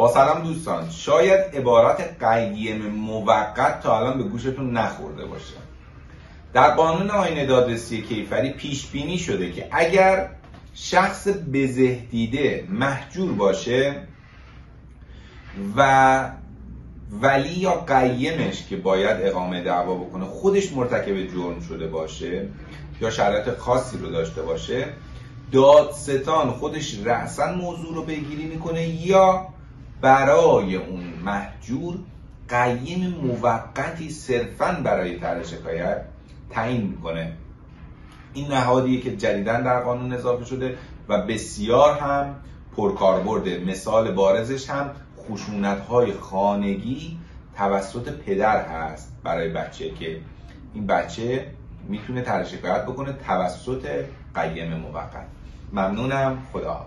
با سلام دوستان شاید عبارت قیم موقت تا الان به گوشتون نخورده باشه. در قانون آین دادرسی کیفری پیش بینی شده که اگر شخص بزهدیده محجور باشه و ولی یا قیمش که باید اقامه دعوا بکنه خودش مرتکب جرم شده باشه یا شرایط خاصی رو داشته باشه دادستان خودش رأسا موضوع رو پیگیری می‌کنه یا برای اون محجور قیم موقتی صرفا برای طرح شکایت تعیین می‌کنه. این نهادیه که جدیدا در قانون اضافه شده و بسیار هم پرکاربرد مثال بارزش هم خشونت های خانگی توسط پدر هست برای بچه که این بچه می‌تونه طرح شکایت بکنه توسط قیم موقت. ممنونم. خدا